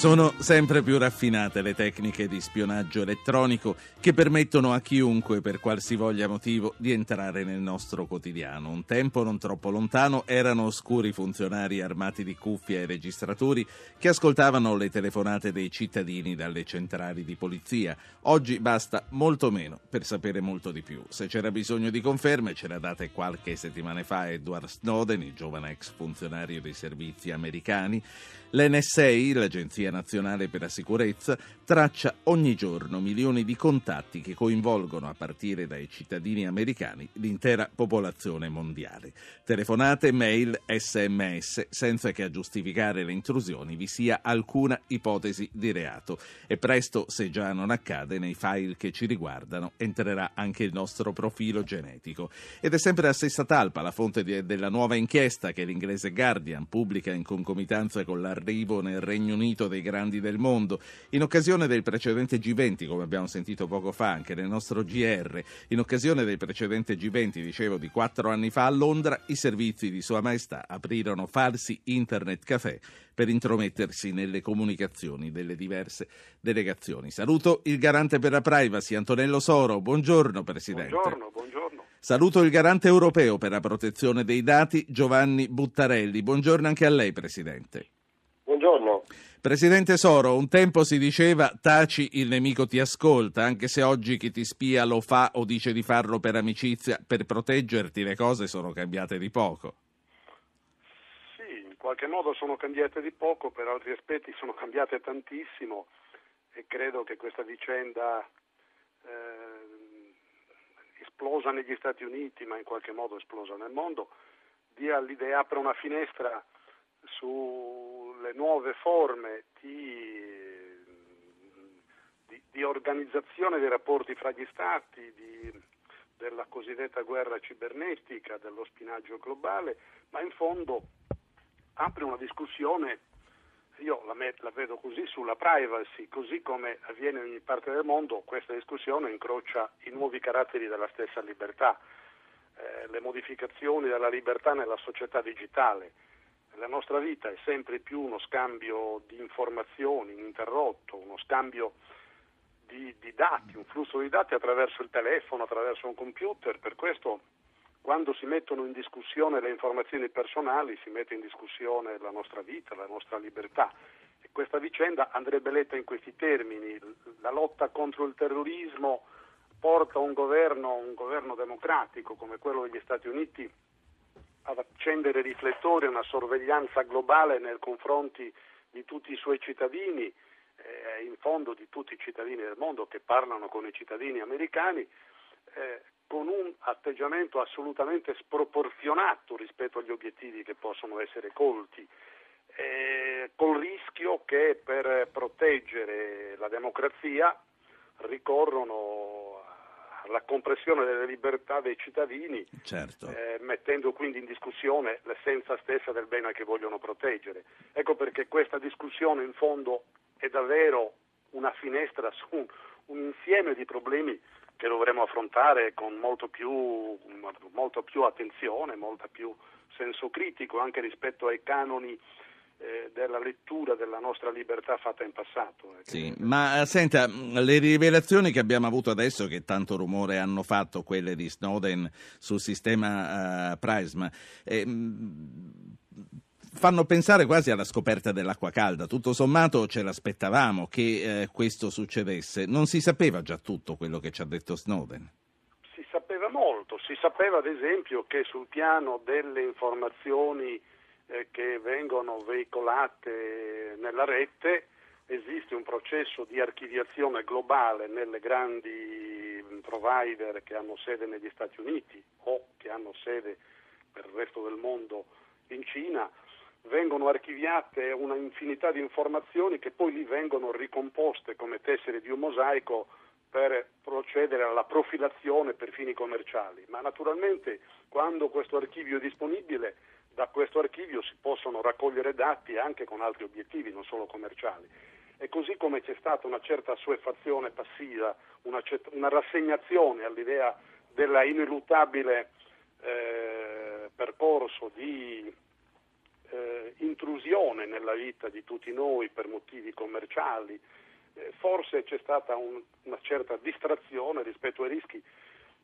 Sono sempre più raffinate le tecniche di spionaggio elettronico che permettono a chiunque, per qualsivoglia motivo, di entrare nel nostro quotidiano. Un tempo non troppo lontano erano oscuri funzionari armati di cuffie e registratori che ascoltavano le telefonate dei cittadini dalle centrali di polizia. Oggi basta molto meno per sapere molto di più. Se c'era bisogno di conferme, ce le date qualche settimana fa Edward Snowden, il giovane ex funzionario dei servizi americani. L'NSA, l'Agenzia Nazionale per la Sicurezza, traccia ogni giorno milioni di contatti che coinvolgono, a partire dai cittadini americani, l'intera popolazione mondiale. Telefonate, mail, sms, senza che a giustificare le intrusioni vi sia alcuna ipotesi di reato. E presto, se già non accade, nei file che ci riguardano entrerà anche il nostro profilo genetico. Ed è sempre la stessa talpa la fonte di, della nuova inchiesta che l'inglese Guardian pubblica in concomitanza con l'arrivo nel Regno Unito dei grandi del mondo. In occasione occasione del precedente G20, come abbiamo sentito poco fa anche nel nostro GR, in occasione del precedente G20, dicevo di quattro anni fa a Londra, i servizi di Sua Maestà aprirono falsi internet caffè per intromettersi nelle comunicazioni delle diverse delegazioni. Saluto il garante per la privacy, Antonello Soro. Buongiorno Presidente. Buongiorno, buongiorno. Saluto il garante europeo per la protezione dei dati, Giovanni Buttarelli. Buongiorno anche a lei, Presidente. Buongiorno. Presidente Soro, un tempo si diceva taci il nemico ti ascolta, anche se oggi chi ti spia lo fa o dice di farlo per amicizia, per proteggerti le cose sono cambiate di poco. Sì, in qualche modo sono cambiate di poco, per altri aspetti sono cambiate tantissimo e credo che questa vicenda eh, esplosa negli Stati Uniti, ma in qualche modo esplosa nel mondo, dia l'idea, apre una finestra sulle nuove forme di, di, di, organizzazione dei rapporti fra gli Stati, di, della cosiddetta guerra cibernetica, dello spinaggio globale, ma in fondo apre una discussione, io la, met, la vedo così, sulla privacy, così come avviene in ogni parte del mondo, questa discussione incrocia i nuovi caratteri della stessa libertà, eh, le modificazioni della libertà nella società digitale la nostra vita è sempre più uno scambio di informazioni ininterrotto, uno scambio di, di, dati, un flusso di dati attraverso il telefono, attraverso un computer, per questo quando si mettono in discussione le informazioni personali si mette in discussione la nostra vita, la nostra libertà. E questa vicenda andrebbe letta in questi termini, la lotta contro il terrorismo porta un governo, un governo democratico come quello degli Stati Uniti ad accendere riflettori, una sorveglianza globale nei confronti di tutti i suoi cittadini, eh, in fondo di tutti i cittadini del mondo che parlano con i cittadini americani, eh, con un atteggiamento assolutamente sproporzionato rispetto agli obiettivi che possono essere colti, eh, col rischio che per proteggere la democrazia ricorrono la compressione delle libertà dei cittadini, certo. eh, mettendo quindi in discussione l'essenza stessa del bene che vogliono proteggere. Ecco perché questa discussione in fondo è davvero una finestra su un, un insieme di problemi che dovremo affrontare con molto più, molto più attenzione, molto più senso critico anche rispetto ai canoni eh, della lettura della nostra libertà fatta in passato. Eh. Sì, ma senta, le rivelazioni che abbiamo avuto adesso, che tanto rumore hanno fatto, quelle di Snowden sul sistema uh, Prisma, eh, fanno pensare quasi alla scoperta dell'acqua calda. Tutto sommato ce l'aspettavamo che eh, questo succedesse. Non si sapeva già tutto quello che ci ha detto Snowden? Si sapeva molto. Si sapeva ad esempio che sul piano delle informazioni eh, che vengono veicolate nella rete, esiste un processo di archiviazione globale nelle grandi provider che hanno sede negli Stati Uniti o che hanno sede per il resto del mondo in Cina, vengono archiviate una infinità di informazioni che poi lì vengono ricomposte come tessere di un mosaico per procedere alla profilazione per fini commerciali. Ma naturalmente quando questo archivio è disponibile da questo archivio si possono raccogliere dati anche con altri obiettivi, non solo commerciali. E così come c'è stata una certa assuefazione passiva, una, una rassegnazione all'idea della ineluttabile eh, percorso di eh, intrusione nella vita di tutti noi per motivi commerciali, eh, forse c'è stata un, una certa distrazione rispetto ai rischi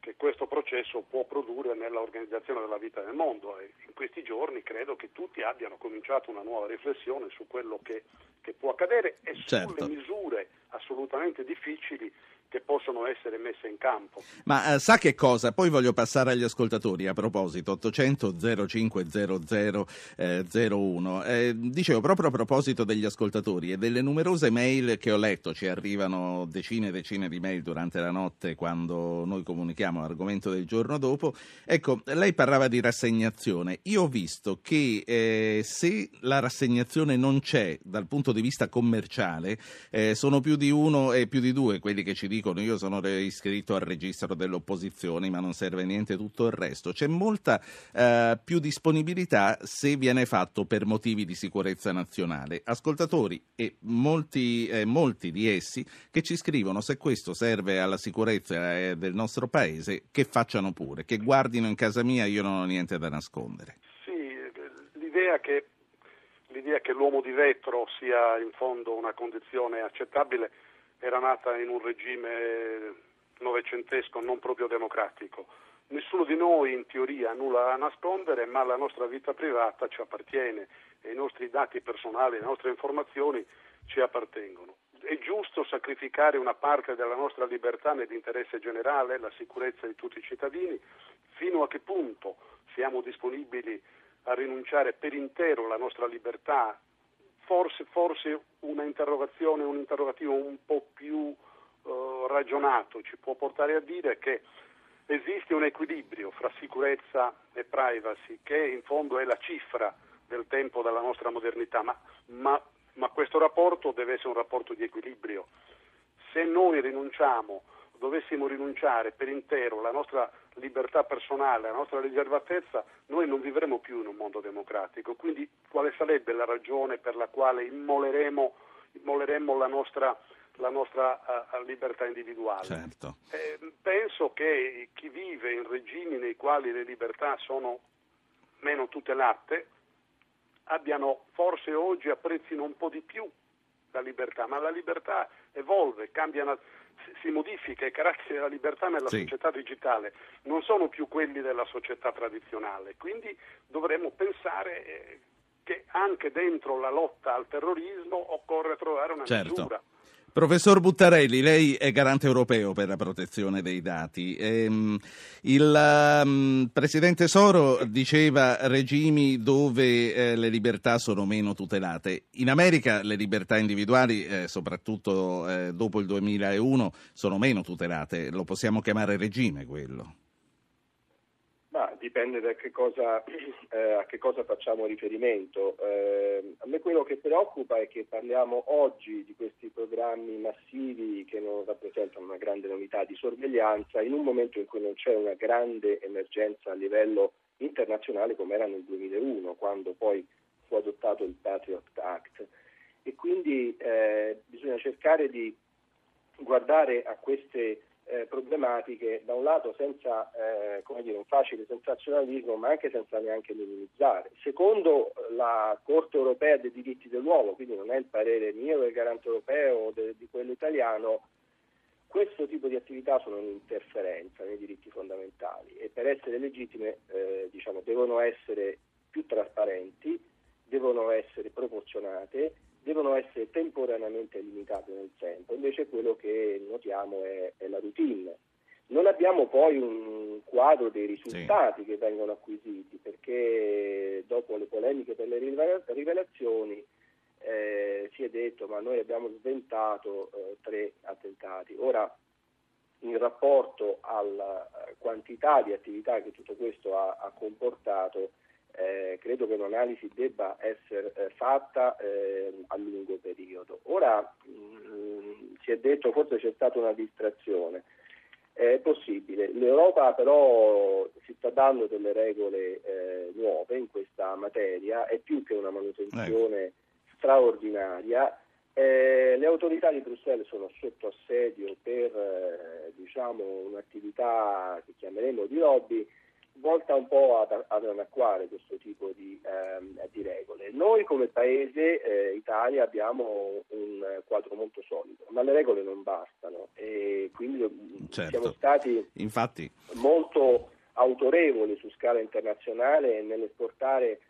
che questo processo può produrre nell'organizzazione della vita nel mondo e in questi giorni credo che tutti abbiano cominciato una nuova riflessione su quello che, che può accadere e certo. sulle misure assolutamente difficili che possono essere messe in campo. Ma eh, sa che cosa? Poi voglio passare agli ascoltatori a proposito, 800 0500 eh, 01. Eh, dicevo proprio a proposito degli ascoltatori e delle numerose mail che ho letto, ci arrivano decine e decine di mail durante la notte quando noi comunichiamo l'argomento del giorno dopo. Ecco, lei parlava di rassegnazione. Io ho visto che eh, se la rassegnazione non c'è dal punto di vista commerciale, eh, sono più di uno e più di due quelli che ci dicono dicono io sono iscritto al registro delle opposizioni ma non serve niente tutto il resto. C'è molta eh, più disponibilità se viene fatto per motivi di sicurezza nazionale. Ascoltatori e molti, eh, molti di essi che ci scrivono se questo serve alla sicurezza eh, del nostro paese che facciano pure, che guardino in casa mia io non ho niente da nascondere. Sì, l'idea che l'idea che l'uomo di vetro sia in fondo una condizione accettabile era nata in un regime novecentesco non proprio democratico. Nessuno di noi in teoria ha nulla da nascondere, ma la nostra vita privata ci appartiene e i nostri dati personali, le nostre informazioni ci appartengono. È giusto sacrificare una parte della nostra libertà nell'interesse generale, la sicurezza di tutti i cittadini? Fino a che punto siamo disponibili a rinunciare per intero alla nostra libertà forse, forse una interrogazione, un interrogativo un po' più eh, ragionato ci può portare a dire che esiste un equilibrio fra sicurezza e privacy che in fondo è la cifra del tempo della nostra modernità, ma, ma, ma questo rapporto deve essere un rapporto di equilibrio. Se noi rinunciamo dovessimo rinunciare per intero alla nostra libertà personale, alla nostra riservatezza, noi non vivremo più in un mondo democratico. Quindi quale sarebbe la ragione per la quale immoleremo, immoleremo la nostra, la nostra uh, libertà individuale? Certo. Eh, penso che chi vive in regimi nei quali le libertà sono meno tutelate abbiano forse oggi apprezzino un po' di più la libertà, ma la libertà evolve, cambia si modifica i caratteri della libertà nella sì. società digitale, non sono più quelli della società tradizionale, quindi dovremmo pensare eh, che anche dentro la lotta al terrorismo occorre trovare una certo. misura. Professor Buttarelli, lei è garante europeo per la protezione dei dati. Ehm, il um, presidente Soro diceva regimi dove eh, le libertà sono meno tutelate. In America le libertà individuali, eh, soprattutto eh, dopo il 2001, sono meno tutelate. Lo possiamo chiamare regime quello? Dipende da che cosa, eh, a che cosa facciamo riferimento. Eh, a me quello che preoccupa è che parliamo oggi di questi programmi massivi che non rappresentano una grande novità di sorveglianza in un momento in cui non c'è una grande emergenza a livello internazionale come era nel 2001, quando poi fu adottato il Patriot Act. E quindi eh, bisogna cercare di guardare a queste eh, problematiche, da un lato senza eh, dire, un facile sensazionalismo, ma anche senza neanche minimizzare. Secondo la Corte europea dei diritti dell'uomo, quindi non è il parere mio del garante europeo o de, di quello italiano, questo tipo di attività sono un'interferenza nei diritti fondamentali e per essere legittime eh, diciamo, devono essere più trasparenti, devono essere proporzionate devono essere temporaneamente limitate nel tempo, invece quello che notiamo è, è la routine. Non abbiamo poi un quadro dei risultati sì. che vengono acquisiti perché dopo le polemiche per le rivelazioni eh, si è detto ma noi abbiamo sventato eh, tre attentati. Ora in rapporto alla eh, quantità di attività che tutto questo ha, ha comportato eh, credo che un'analisi debba essere eh, fatta eh, a lungo periodo. Ora mh, mm, si è detto forse c'è stata una distrazione, è possibile, l'Europa però si sta dando delle regole eh, nuove in questa materia, è più che una manutenzione straordinaria. Eh, le autorità di Bruxelles sono sotto assedio per eh, diciamo, un'attività che chiameremo di lobby volta un po' ad, ad anacquare questo tipo di, ehm, di, regole. Noi come Paese, eh, Italia, abbiamo un quadro molto solido, ma le regole non bastano e quindi mm, certo. siamo stati Infatti. molto autorevoli su scala internazionale nell'esportare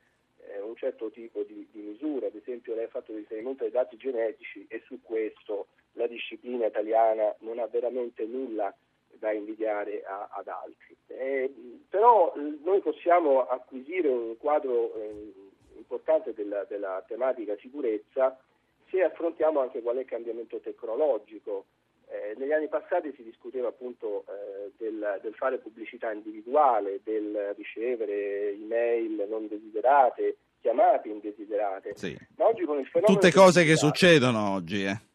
eh, un certo tipo di, di misure, ad esempio lei ha fatto riferimento ai dati genetici e su questo la disciplina italiana non ha veramente nulla da invidiare a, ad altri. Eh, però noi possiamo acquisire un quadro eh, importante della, della, tematica sicurezza se affrontiamo anche qual è il cambiamento tecnologico. Eh, negli anni passati si discuteva appunto eh, del, del, fare pubblicità individuale, del ricevere email non desiderate, chiamate indesiderate. Sì. Ma oggi con il fenomeno Tutte cose che succedono oggi, eh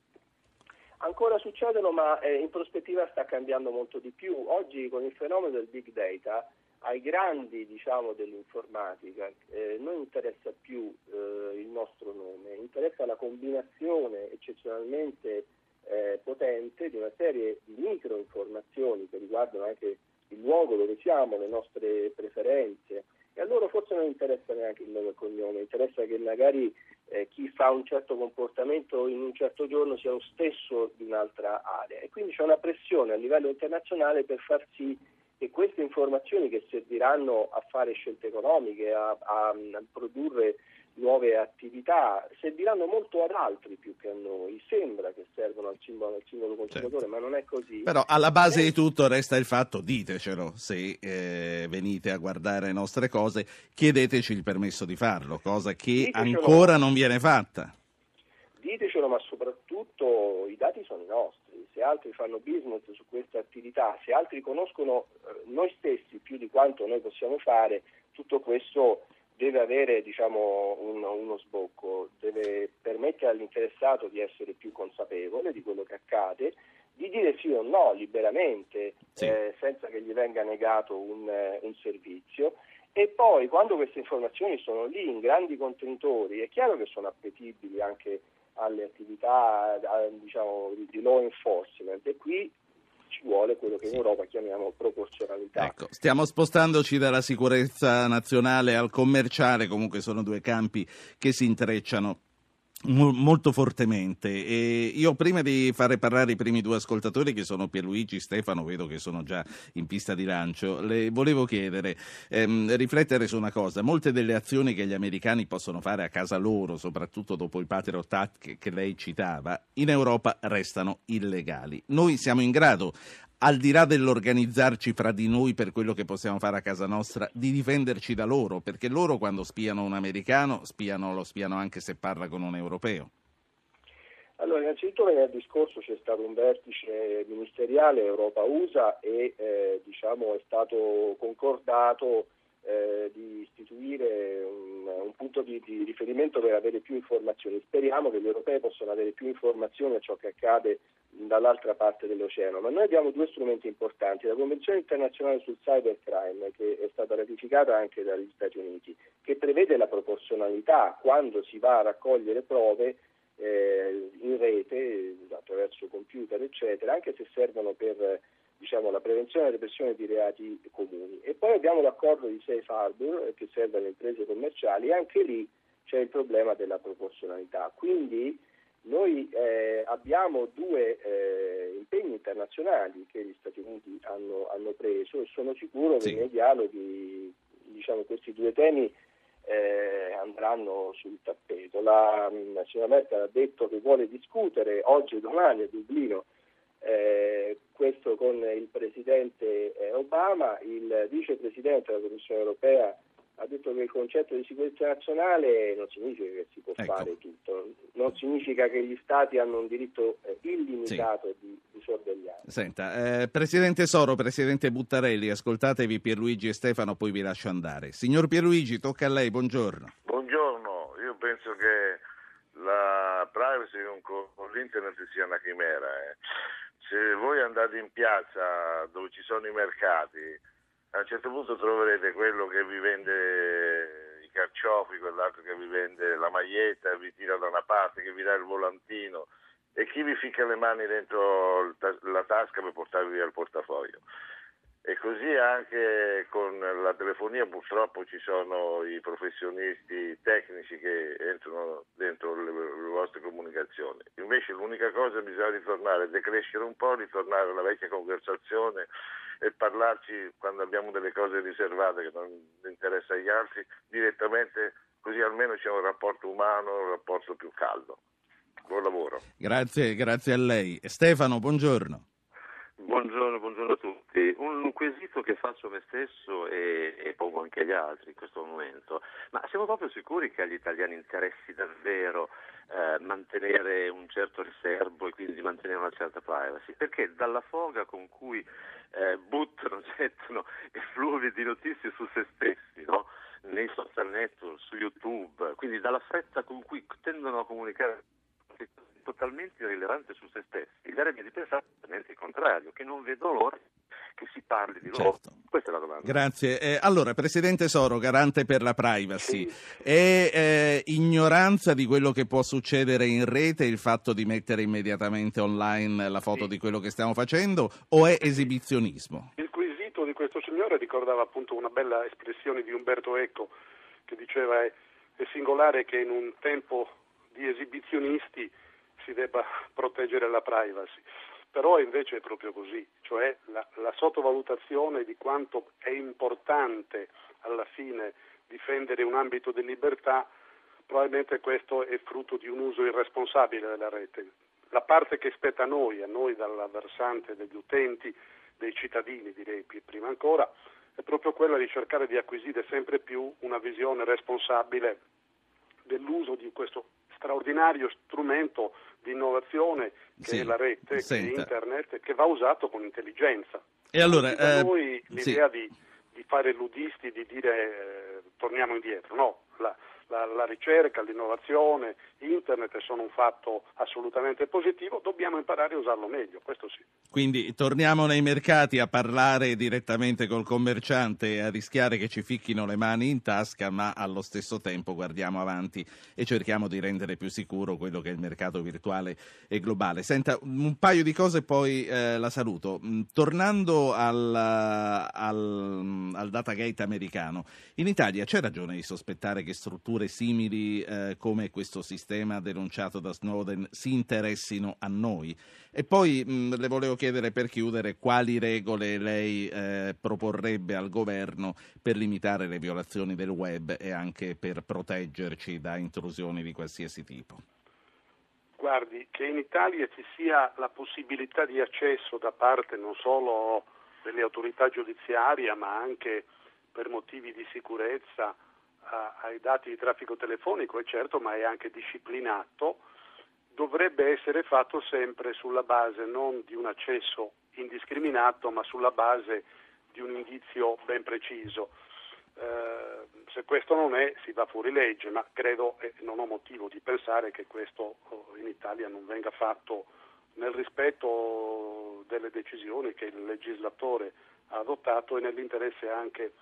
ancora succedono ma eh, in prospettiva sta cambiando molto di più. Oggi con il fenomeno del big data ai grandi diciamo, dell'informatica eh, non interessa più eh, il nostro nome, interessa la combinazione eccezionalmente eh, potente di una serie di microinformazioni che riguardano anche il luogo dove siamo, le nostre preferenze e a loro forse non interessa neanche il nome e cognome, interessa che magari eh, chi fa un certo comportamento in un certo giorno sia lo stesso di un'altra area. E quindi c'è una pressione a livello internazionale per far sì che queste informazioni che serviranno a fare scelte economiche, a, a, a produrre nuove attività, serviranno molto ad altri più che a noi. Sembra che servono al singolo, al singolo consumatore, certo. ma non è così. Però alla base eh. di tutto resta il fatto, ditecelo, se eh, venite a guardare le nostre cose, chiedeteci il permesso di farlo, cosa che ditecelo, ancora non viene fatta. Ditecelo, ma soprattutto i dati sono i nostri. Se altri fanno business su queste attività, se altri conoscono eh, noi stessi più di quanto noi possiamo fare, tutto questo deve avere diciamo, un, uno sbocco, deve permettere all'interessato di essere più consapevole di quello che accade, di dire sì o no liberamente, sì. eh, senza che gli venga negato un, eh, un servizio. E poi quando queste informazioni sono lì in grandi contenitori, è chiaro che sono appetibili anche alle attività diciamo, di law enforcement e qui ci vuole quello che in Europa chiamiamo proporzionalità. Ecco, stiamo spostandoci dalla sicurezza nazionale al commerciale, comunque sono due campi che si intrecciano molto fortemente. E io prima di fare parlare i primi due ascoltatori che sono Pierluigi e Stefano vedo che sono già in pista di lancio le volevo chiedere ehm, riflettere su una cosa. Molte delle azioni che gli americani possono fare a casa loro soprattutto dopo il Patriot Act che, che lei citava in Europa restano illegali. Noi siamo in grado al di là dell'organizzarci fra di noi per quello che possiamo fare a casa nostra, di difenderci da loro, perché loro quando spiano un americano spiano, lo spiano anche se parla con un europeo. Allora, innanzitutto venerdì scorso c'è stato un vertice ministeriale Europa-USA e eh, diciamo, è stato concordato eh, di istituire un, un punto di, di, riferimento per avere più informazioni. Speriamo che gli europei possano avere più informazioni a ciò che accade dall'altra parte dell'oceano, ma noi abbiamo due strumenti importanti, la Convenzione internazionale sul cybercrime che è stata ratificata anche dagli Stati Uniti, che prevede la proporzionalità quando si va a raccogliere prove eh, in rete attraverso computer eccetera, anche se servono per diciamo, la prevenzione e la repressione di reati comuni. E poi abbiamo l'accordo di Safe Harbor eh, che serve alle imprese commerciali e anche lì c'è il problema della proporzionalità. Quindi noi eh, abbiamo due eh, impegni internazionali che gli Stati Uniti hanno, hanno preso e sono sicuro sì. che nei dialoghi diciamo, questi due temi eh, andranno sul tappeto. La, la signora Merkel ha detto che vuole discutere oggi e domani a Dublino eh, questo con il Presidente eh, Obama, il Vicepresidente della Commissione Europea ha detto che il concetto di sicurezza nazionale non significa che si può ecco. fare tutto, non significa che gli Stati hanno un diritto eh, illimitato sì. di, di, sorveglianza. Senta, eh, Presidente Soro, Presidente Buttarelli, ascoltatevi Pierluigi e Stefano, poi vi lascio andare. Signor Pierluigi, tocca a lei, buongiorno. Buongiorno, io penso che la privacy con, con l'internet sia una chimera. Eh. Se voi andate in piazza dove ci sono i mercati, a un certo punto troverete quello che vi vende i carciofi, quell'altro che vi vende la maglietta, vi tira da una parte, che vi dà il volantino e chi vi ficca le mani dentro la tasca per portarvi via il portafoglio. E così anche con la telefonia purtroppo ci sono i professionisti tecnici che entrano dentro le, le vostre comunicazioni. Invece l'unica cosa bisogna ritornare decrescere un po', ritornare alla vecchia conversazione e parlarci quando abbiamo delle cose riservate che non interessa agli altri direttamente, così almeno c'è un rapporto umano, un rapporto più caldo. Buon lavoro. Grazie, grazie a lei. Stefano, buongiorno. Buongiorno, buongiorno, a tutti. Un quesito che faccio me stesso e, e, pongo anche agli altri in questo momento, ma siamo proprio sicuri che agli italiani interessi davvero eh, mantenere un certo riservo e quindi mantenere una certa privacy? Perché dalla foga con cui eh, buttano, gettano effluvi di notizie su se stessi, no? nei social network, su YouTube, quindi dalla fretta con cui tendono a comunicare totalmente irrilevante su se stessi, mi verrebbe di pensare esattamente il contrario, che non vedo l'ora che si parli di loro. Certo. Questa è la domanda. Grazie. Eh, allora, Presidente Soro, garante per la privacy, sì. è eh, ignoranza di quello che può succedere in rete il fatto di mettere immediatamente online la foto sì. di quello che stiamo facendo o è esibizionismo? Il quesito di questo signore ricordava appunto una bella espressione di Umberto Eco che diceva è, è singolare che in un tempo di esibizionisti si debba proteggere la privacy. Però invece è proprio così, cioè la, la sottovalutazione di quanto è importante alla fine difendere un ambito di libertà, probabilmente questo è frutto di un uso irresponsabile della rete. La parte che spetta a noi, a noi dal versante degli utenti, dei cittadini direi prima ancora, è proprio quella di cercare di acquisire sempre più una visione responsabile dell'uso di questo straordinario strumento di innovazione che sì, è la rete, che è internet, che va usato con intelligenza. E allora, eh, noi l'idea sì. di, di, fare ludisti, di dire eh, torniamo indietro, no, la, la, la, ricerca, l'innovazione, internet sono un fatto assolutamente positivo, dobbiamo imparare a usarlo meglio, questo sì. Quindi torniamo nei mercati a parlare direttamente col commerciante e a rischiare che ci ficchino le mani in tasca, ma allo stesso tempo guardiamo avanti e cerchiamo di rendere più sicuro quello che è il mercato virtuale e globale. Senta, un paio di cose poi eh, la saluto. Mm, tornando al, al, al Datagate americano, in Italia c'è ragione di sospettare che strutture strutture simili eh, come questo sistema denunciato da Snowden si interessino a noi. E poi mh, le volevo chiedere per chiudere quali regole lei eh, proporrebbe al governo per limitare le violazioni del web e anche per proteggerci da intrusioni di qualsiasi tipo. Guardi, che in Italia ci sia la possibilità di accesso da parte non solo delle autorità giudiziarie, ma anche per motivi di sicurezza ai dati di traffico telefonico è certo, ma è anche disciplinato, dovrebbe essere fatto sempre sulla base non di un accesso indiscriminato, ma sulla base di un indizio ben preciso. Eh, se questo non è, si va fuori legge, ma credo e non ho motivo di pensare che questo oh, in Italia non venga fatto nel rispetto delle decisioni che il legislatore ha adottato e nell'interesse anche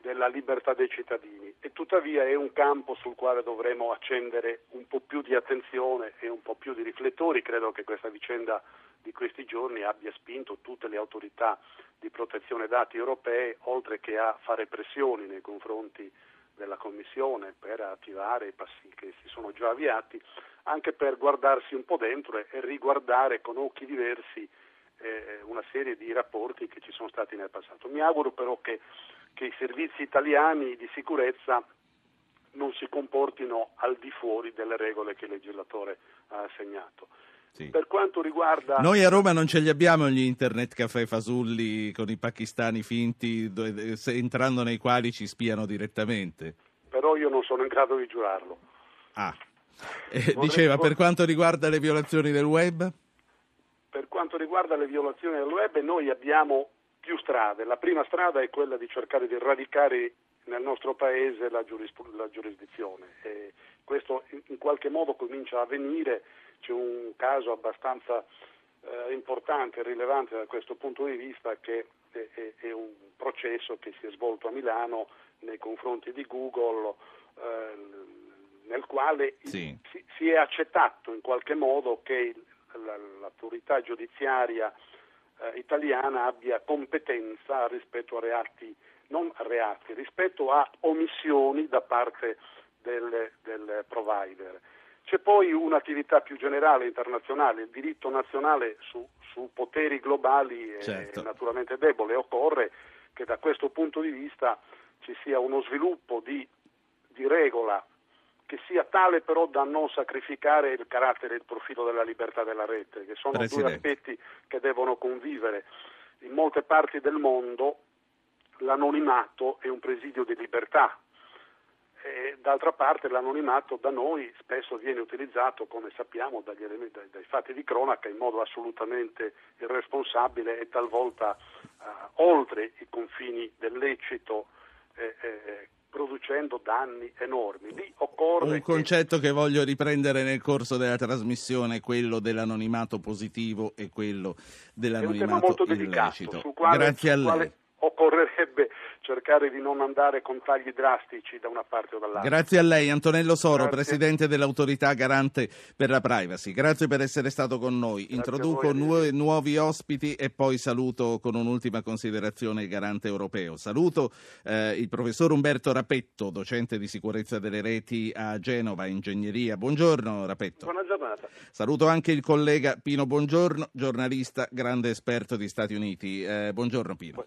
della libertà dei cittadini e tuttavia è un campo sul quale dovremo accendere un po' più di attenzione e un po' più di riflettori. Credo che questa vicenda di questi giorni abbia spinto tutte le autorità di protezione dati europee, oltre che a fare pressioni nei confronti della Commissione per attivare i passi che si sono già avviati, anche per guardarsi un po' dentro e riguardare con occhi diversi eh, una serie di rapporti che ci sono stati nel passato. Mi auguro però che che i servizi italiani di sicurezza non si comportino al di fuori delle regole che il legislatore ha assegnato. Sì. Per quanto riguarda... Noi a Roma non ce li abbiamo gli internet caffè fasulli con i pakistani finti, se, entrando nei quali ci spiano direttamente. Però io non sono in grado di giurarlo. Ah, eh, diceva, per quanto riguarda le violazioni del web? Per quanto riguarda le violazioni del web, noi abbiamo più strade. La prima strada è quella di cercare di radicare nel nostro paese la, giuris- la giurisdizione. E questo in qualche modo comincia a avvenire, c'è un caso abbastanza eh, importante e rilevante da questo punto di vista che è, è, è, un processo che si è svolto a Milano nei confronti di Google eh, nel quale Sì. si, si è accettato in qualche modo che il- la- l'autorità giudiziaria eh, italiana abbia competenza rispetto a reati, non a reati, rispetto a omissioni da parte del, del provider. C'è poi un'attività più generale internazionale, il diritto nazionale su, su poteri globali è Certo. naturalmente debole, occorre che da questo punto di vista ci sia uno sviluppo di, di regola che sia tale però da non sacrificare il carattere e il profilo della libertà della rete, che sono due Presidente. aspetti che devono convivere. In molte parti del mondo l'anonimato è un presidio di libertà. E d'altra parte l'anonimato da noi spesso viene utilizzato, come sappiamo, dagli elementi- dai, dai fatti di cronaca in modo assolutamente irresponsabile e talvolta eh, oltre i confini del lecito, eh, eh, producendo danni enormi. Lì occorre Un che- concetto che voglio riprendere nel corso della trasmissione quello dell'anonimato positivo e quello dell'anonimato delicato, illecito. quale, Grazie a lei. quale occorrerebbe cercare di non andare con tagli drastici da una parte o dall'altra. Grazie a lei Antonello Soro, Grazie. Presidente dell'Autorità Garante per la Privacy. Grazie per essere stato con noi. Grazie Introduco voi, nuovi, nuovi ospiti e poi saluto con un'ultima considerazione il Garante Europeo. Saluto eh, il professor Umberto Rapetto, docente di sicurezza delle reti a Genova, Ingegneria. Buongiorno Rapetto. Buona giornata. Saluto anche il collega Pino Buongiorno, giornalista, grande esperto di Stati Uniti. Eh, buongiorno Pino.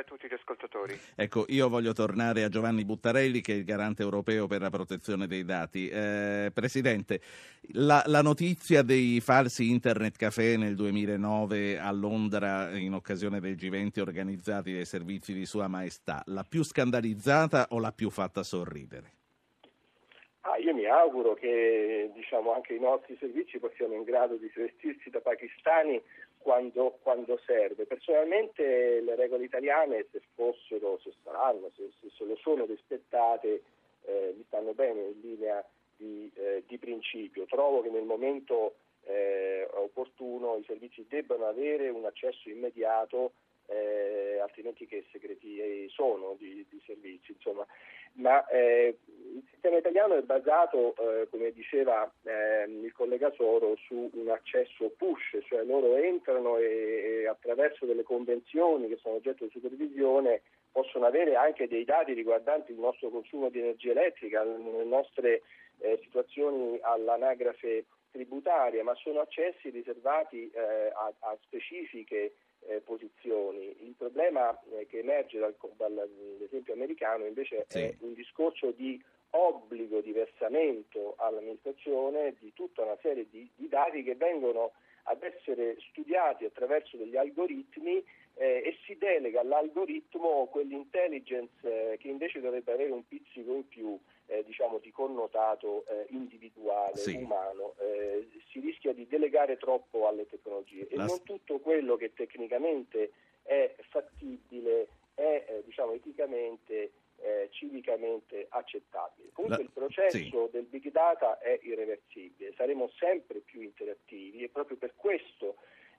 A tutti gli ascoltatori. Ecco, io voglio tornare a Giovanni Buttarelli, che è il garante europeo per la protezione dei dati. Eh, Presidente, la, la notizia dei falsi internet caffè nel 2009 a Londra in occasione del G20 organizzati dai servizi di Sua Maestà, la più scandalizzata o la più fatta sorridere? Ah, io mi auguro che diciamo, anche i nostri servizi siano in grado di vestirsi da pakistani quando, quando serve. Personalmente le regole italiane, se fossero, se saranno, se, se- lo sono rispettate, eh, mi stanno bene in linea di, eh, di principio. Trovo che nel momento eh, opportuno i servizi debbano avere un accesso immediato, eh, altrimenti che segreti sono di, di servizi. Insomma. Ma eh, il sistema italiano è basato, eh, come diceva ehm, il collega Soro, su un accesso push, cioè loro entrano e, e attraverso delle convenzioni che sono oggetto di supervisione possono avere anche dei dati riguardanti il nostro consumo di energia elettrica, le nostre eh, situazioni all'anagrafe tributaria, ma sono accessi riservati eh, a, a specifiche eh, posizioni. Il problema eh, che emerge dal- dall'esempio americano invece Sì. è un discorso di obbligo di versamento all'amministrazione di tutta una serie di, di dati che vengono ad essere studiati attraverso degli algoritmi eh, e si delega all'algoritmo quell'intelligence eh, che invece dovrebbe avere un pizzico in più eh, diciamo di connotato eh, individuale, Sì. umano. Eh, si rischia di delegare troppo alle tecnologie e La- non tutto quello che tecnicamente è fattibile è eh, diciamo eticamente eh, civicamente accettabile. Comunque La- il processo sì. del big data è irreversibile, saremo sempre più interattivi e proprio per questo,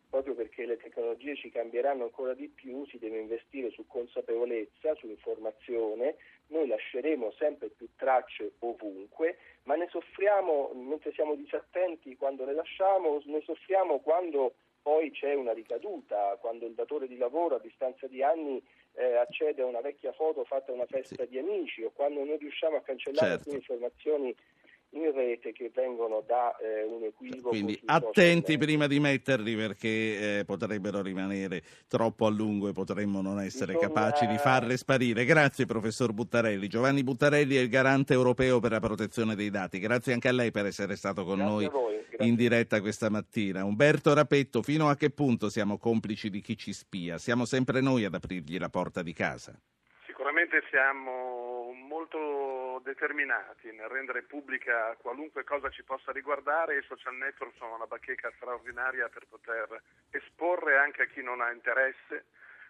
proprio perché le tecnologie ci cambieranno ancora di più, si deve investire su consapevolezza, su informazione, noi lasceremo sempre più tracce ovunque, ma ne soffriamo mentre siamo disattenti quando le lasciamo, ne soffriamo quando poi c'è una ricaduta, quando il datore di lavoro a distanza di anni eh, accede a una vecchia foto fatta a una festa Sì. di amici o quando non riusciamo a cancellare Certo. alcune informazioni in rete che vengono da eh, un equivoco. Quindi attenti prima di metterli perché eh, potrebbero rimanere troppo a lungo e potremmo non essere Bisogna- capaci di farle sparire. Grazie professor Buttarelli. Giovanni Buttarelli è il garante europeo per la protezione dei dati. Grazie anche a lei per essere stato con Grazie noi in diretta questa mattina. Umberto Rapetto, fino a che punto siamo complici di chi ci spia? Siamo sempre noi ad aprirgli la porta di casa. Sicuramente siamo molto determinati nel rendere pubblica qualunque cosa ci possa riguardare. E i social network sono una bacheca straordinaria per poter esporre anche a chi non ha interesse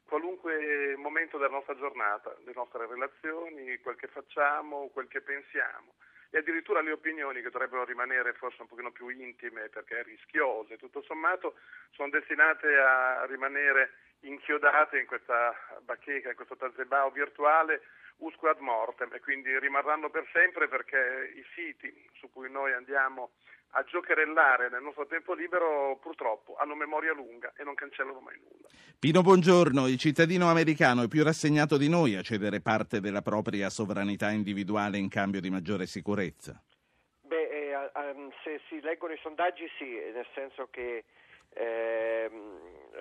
qualunque momento della nostra giornata, le nostre relazioni, quel che facciamo, quel che pensiamo. E addirittura le opinioni che dovrebbero rimanere forse un pochino più intime perché rischiose, tutto sommato sono destinate a rimanere inchiodate in questa bacheca, in questo tazebao virtuale usque ad mortem e quindi rimarranno per sempre perché i siti su cui noi andiamo a giocherellare nel nostro tempo libero purtroppo hanno memoria lunga e non cancellano mai nulla. Pino Buongiorno, il cittadino americano è più rassegnato di noi a cedere parte della propria sovranità individuale in cambio di maggiore sicurezza? Beh, eh, um, se si leggono i sondaggi sì, nel senso che eh,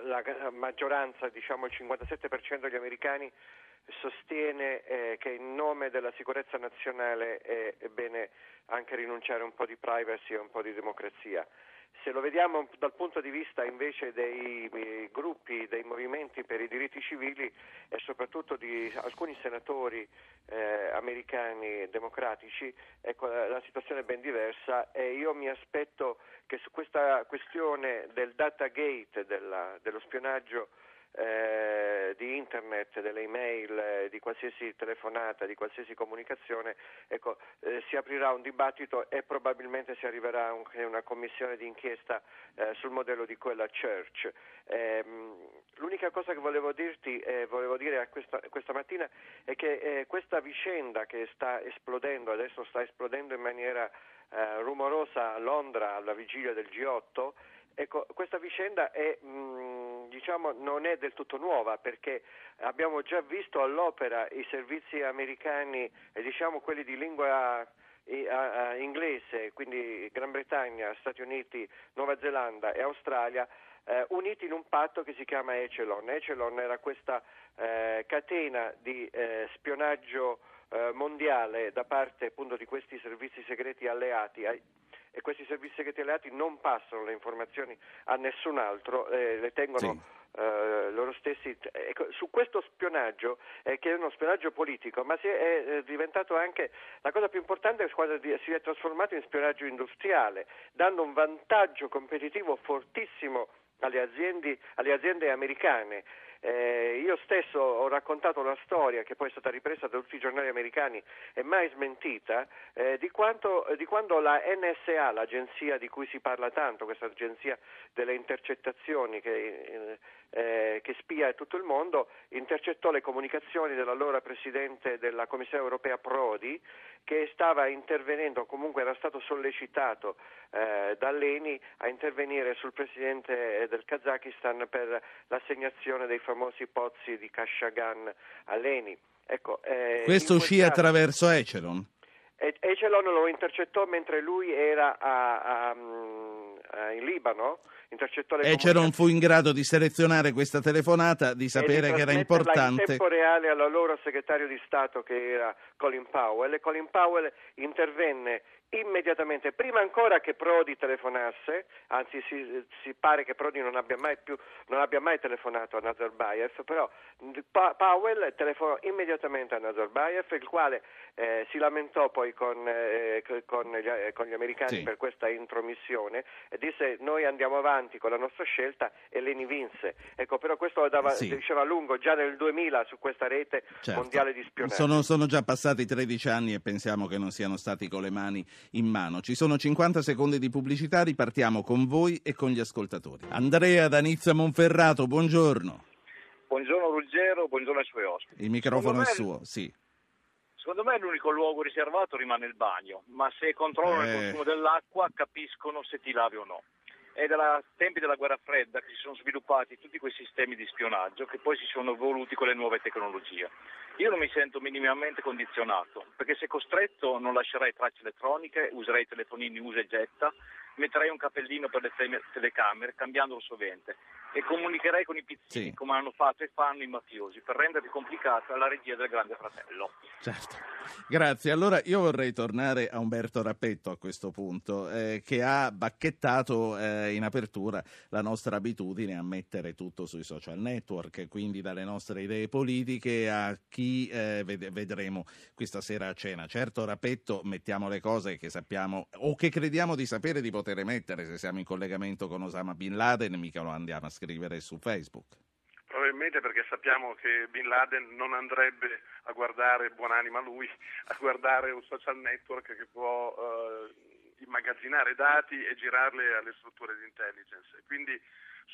la maggioranza, diciamo il 57% degli americani sostiene eh, che in nome della sicurezza nazionale è, è bene anche rinunciare un po' di privacy e un po' di democrazia. Se lo vediamo dal punto di vista invece dei, dei, gruppi, dei movimenti per i diritti civili e soprattutto di alcuni senatori eh, americani democratici, ecco, la situazione è ben diversa e io mi aspetto che su questa questione del data gate, della, dello spionaggio eh, di internet, delle email, eh, di qualsiasi telefonata, di qualsiasi comunicazione, ecco, eh, si aprirà un dibattito e probabilmente si arriverà a un, una commissione di inchiesta eh, sul modello di quella Church. Ehm, l'unica cosa che volevo dirti, volevo dire questa, questa, mattina è che eh, questa vicenda che sta esplodendo, adesso sta esplodendo in maniera rumorosa a Londra alla vigilia del G8, ecco, questa vicenda è mh, mm, diciamo, non è del tutto nuova perché abbiamo già visto all'opera i servizi americani, diciamo quelli di lingua inglese, quindi Gran Bretagna, Stati Uniti, Nuova Zelanda e Australia, eh, uniti in un patto che si chiama Echelon. Echelon era questa eh, catena di eh, spionaggio eh, mondiale da parte appunto di questi servizi segreti alleati e questi servizi segreti alleati non passano le informazioni a nessun altro, eh, le tengono sì. Uh, loro stessi. Ecco, su questo spionaggio, eh, che è uno spionaggio politico, ma si è, è, diventato anche la cosa più importante è quando si è trasformato in spionaggio industriale, dando un vantaggio competitivo fortissimo alle aziende, alle aziende americane. Eh, io stesso ho raccontato una storia che poi è stata ripresa da tutti i giornali americani e mai smentita eh, di, quanto, di, quando la NSA, l'agenzia di cui si parla tanto, questa agenzia delle intercettazioni che, eh, che spia tutto il mondo, intercettò le comunicazioni dell'allora Presidente della Commissione europea Prodi che stava intervenendo, comunque era stato sollecitato eh, dall'ENI a intervenire sul Presidente del Kazakistan per l'assegnazione dei famosi pozzi di Kashagan all'ENI. Ecco, eh, Questo uscì attraverso Echelon? Echelon lo intercettò mentre lui era a, a, a, in Libano intercettò le Echelon fu in grado di selezionare questa telefonata, di sapere di che era importante. in tempo reale all'allora segretario di Stato che era Colin Powell e Colin Powell intervenne immediatamente, prima ancora che Prodi telefonasse, anzi si, si pare che Prodi non abbia mai, più, non abbia mai telefonato a Nazarbayev, però pa- Powell telefonò immediatamente a Nazarbayev, il quale eh, si lamentò poi con, eh, con, gli, eh, con gli, americani sì. per questa intromissione e disse noi andiamo avanti con la nostra scelta e Leni vinse. Ecco, però questo dava, sì. diceva lungo già nel 2000 su questa rete certo. mondiale di spionaggio. Sono, sono già passati 13 anni e pensiamo che non siano stati con le mani in mano. Ci sono 50 secondi di pubblicità, ripartiamo con voi e con gli ascoltatori. Andrea da Nizza Monferrato, buongiorno. Buongiorno Ruggero, buongiorno ai suoi ospiti. Il microfono è suo, sì. Secondo me l'unico luogo riservato rimane il bagno, ma se controllano eh... il consumo dell'acqua capiscono se ti lavi o no. È dai tempi della guerra fredda che si sono sviluppati tutti quei sistemi di spionaggio che poi si sono evoluti con le nuove tecnologie. Io non mi sento minimamente condizionato, perché se costretto non lascerei tracce elettroniche, userei telefonini usa e getta, metterei un cappellino per le telecamere, cambiandolo sovente, e comunicherei con i pizzini, sì. come hanno fatto e fanno i mafiosi, per rendere più complicata la regia del Grande Fratello. Certo. Grazie. Allora io vorrei tornare a Umberto Rappetto a questo punto, eh, che ha bacchettato eh, in apertura la nostra abitudine a mettere tutto sui social network, quindi dalle nostre idee politiche a chi eh, ved- vedremo questa sera a cena. Certo, Rappetto, mettiamo le cose che sappiamo o che crediamo di sapere di poter emettere se siamo in collegamento con Osama Bin Laden, mica lo andiamo a scrivere su Facebook. Probabilmente perché sappiamo che Bin Laden non andrebbe a guardare, buonanima lui, a guardare un social network che può eh, immagazzinare dati e girarli alle strutture di intelligence. Quindi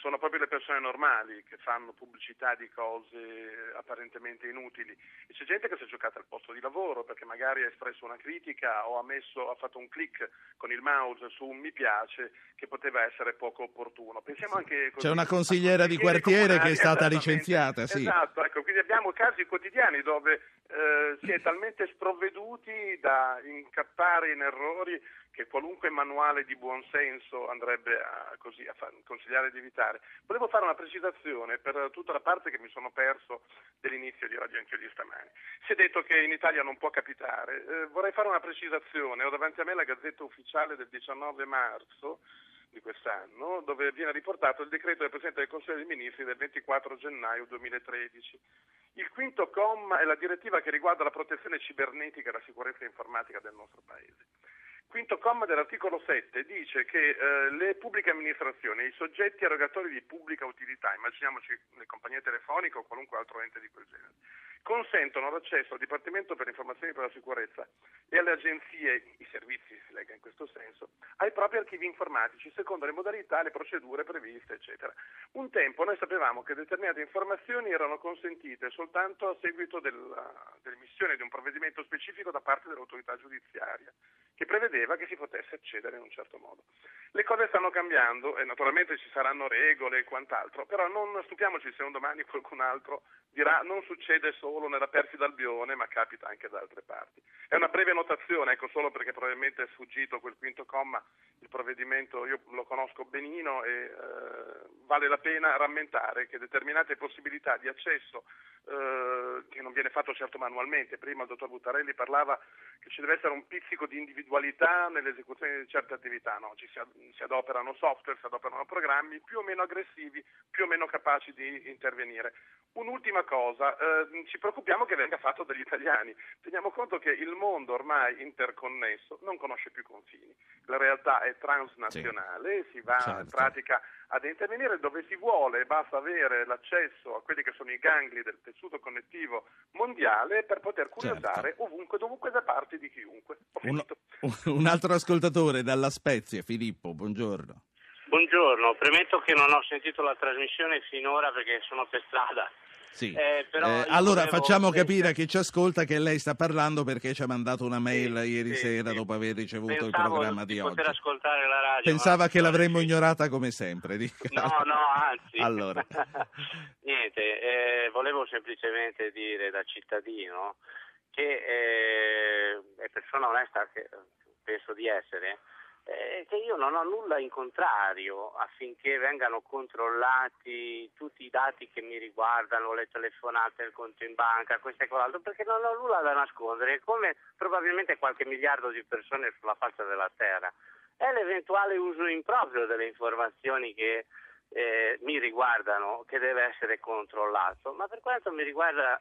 sono proprio le persone normali che fanno pubblicità di cose apparentemente inutili e c'è gente che si è giocata al posto di lavoro perché magari ha espresso una critica o ha, messo, ha fatto un click con il mouse su un mi piace che poteva essere poco opportuno. Pensiamo anche così, C'è una consigliera di quartiere che è stata licenziata, sì. Esatto, ecco, quindi abbiamo casi quotidiani dove eh, si è talmente sprovveduti da incappare in errori che qualunque manuale di buonsenso andrebbe a, così, a far, consigliare di evitare. Volevo fare una precisazione per tutta la parte che mi sono perso dell'inizio di Radio Anch'io di stamani. Si è detto che in Italia non può capitare. Eh, vorrei fare una precisazione. Ho davanti a me la Gazzetta Ufficiale del 19 marzo di quest'anno, dove viene riportato il decreto del Presidente del Consiglio dei Ministri del 24 gennaio 2013. Il quinto comma è la direttiva che riguarda la protezione cibernetica e la sicurezza informatica del nostro Paese quinto comma dell'articolo 7 dice che eh, le pubbliche amministrazioni e i soggetti erogatori di pubblica utilità, immaginiamoci le compagnie telefoniche o qualunque altro ente di quel genere, consentono l'accesso al Dipartimento per le informazioni per la sicurezza e alle agenzie, i servizi si lega in questo senso, ai propri archivi informatici secondo le modalità, le procedure previste, eccetera. Un tempo noi sapevamo che determinate informazioni erano consentite soltanto a seguito dell'emissione di un provvedimento specifico da parte dell'autorità giudiziaria che prevedeva che si potesse accedere in un certo modo. Le cose stanno cambiando e naturalmente ci saranno regole e quant'altro, però non stupiamoci se un domani qualcun altro dirà non succede solo nella Persi d'Albione, ma capita anche da altre parti. È una breve notazione, ecco, solo perché probabilmente è sfuggito quel quinto comma, il provvedimento io lo conosco benino e eh, vale la pena rammentare che determinate possibilità di accesso eh, che non viene fatto certo manualmente, prima il dottor Buttarelli parlava che ci deve essere un pizzico di individualità nell'esecuzione di certe attività, no? ci si, si adoperano software, si adoperano programmi più o meno aggressivi, più o meno capaci di intervenire. Un'ultima cosa, eh, ci preoccupiamo che venga fatto dagli italiani. Teniamo conto che il mondo ormai interconnesso non conosce più confini. La realtà è transnazionale, sì. si va certo. in pratica ad intervenire dove si vuole, basta avere l'accesso a quelli che sono i gangli del tessuto connettivo mondiale per poter curiosare certo. ovunque, dovunque, da parte di chiunque. Un, un altro ascoltatore dalla Spezia, Filippo, buongiorno. Buongiorno, premetto che non ho sentito la trasmissione finora perché sono per strada sì. Eh, eh, allora facciamo capire a chi ci ascolta che lei sta parlando perché ci ha mandato una mail sì, ieri sì, sera dopo aver ricevuto Pensavo il programma di, di oggi. ascoltare la radio. Pensava che l'avremmo ignorata come sempre. Dica. No, no, anzi. allora. Niente, eh, volevo semplicemente dire da cittadino che eh, è persona onesta che penso di essere eh, che io non ho nulla in contrario affinché vengano controllati tutti i dati che mi riguardano, le telefonate, il conto in banca, questo e quell'altro, perché non ho nulla da nascondere, come probabilmente qualche miliardo di persone sulla faccia della Terra. È l'eventuale uso improprio delle informazioni che eh, mi riguardano che deve essere controllato, ma per quanto mi riguarda,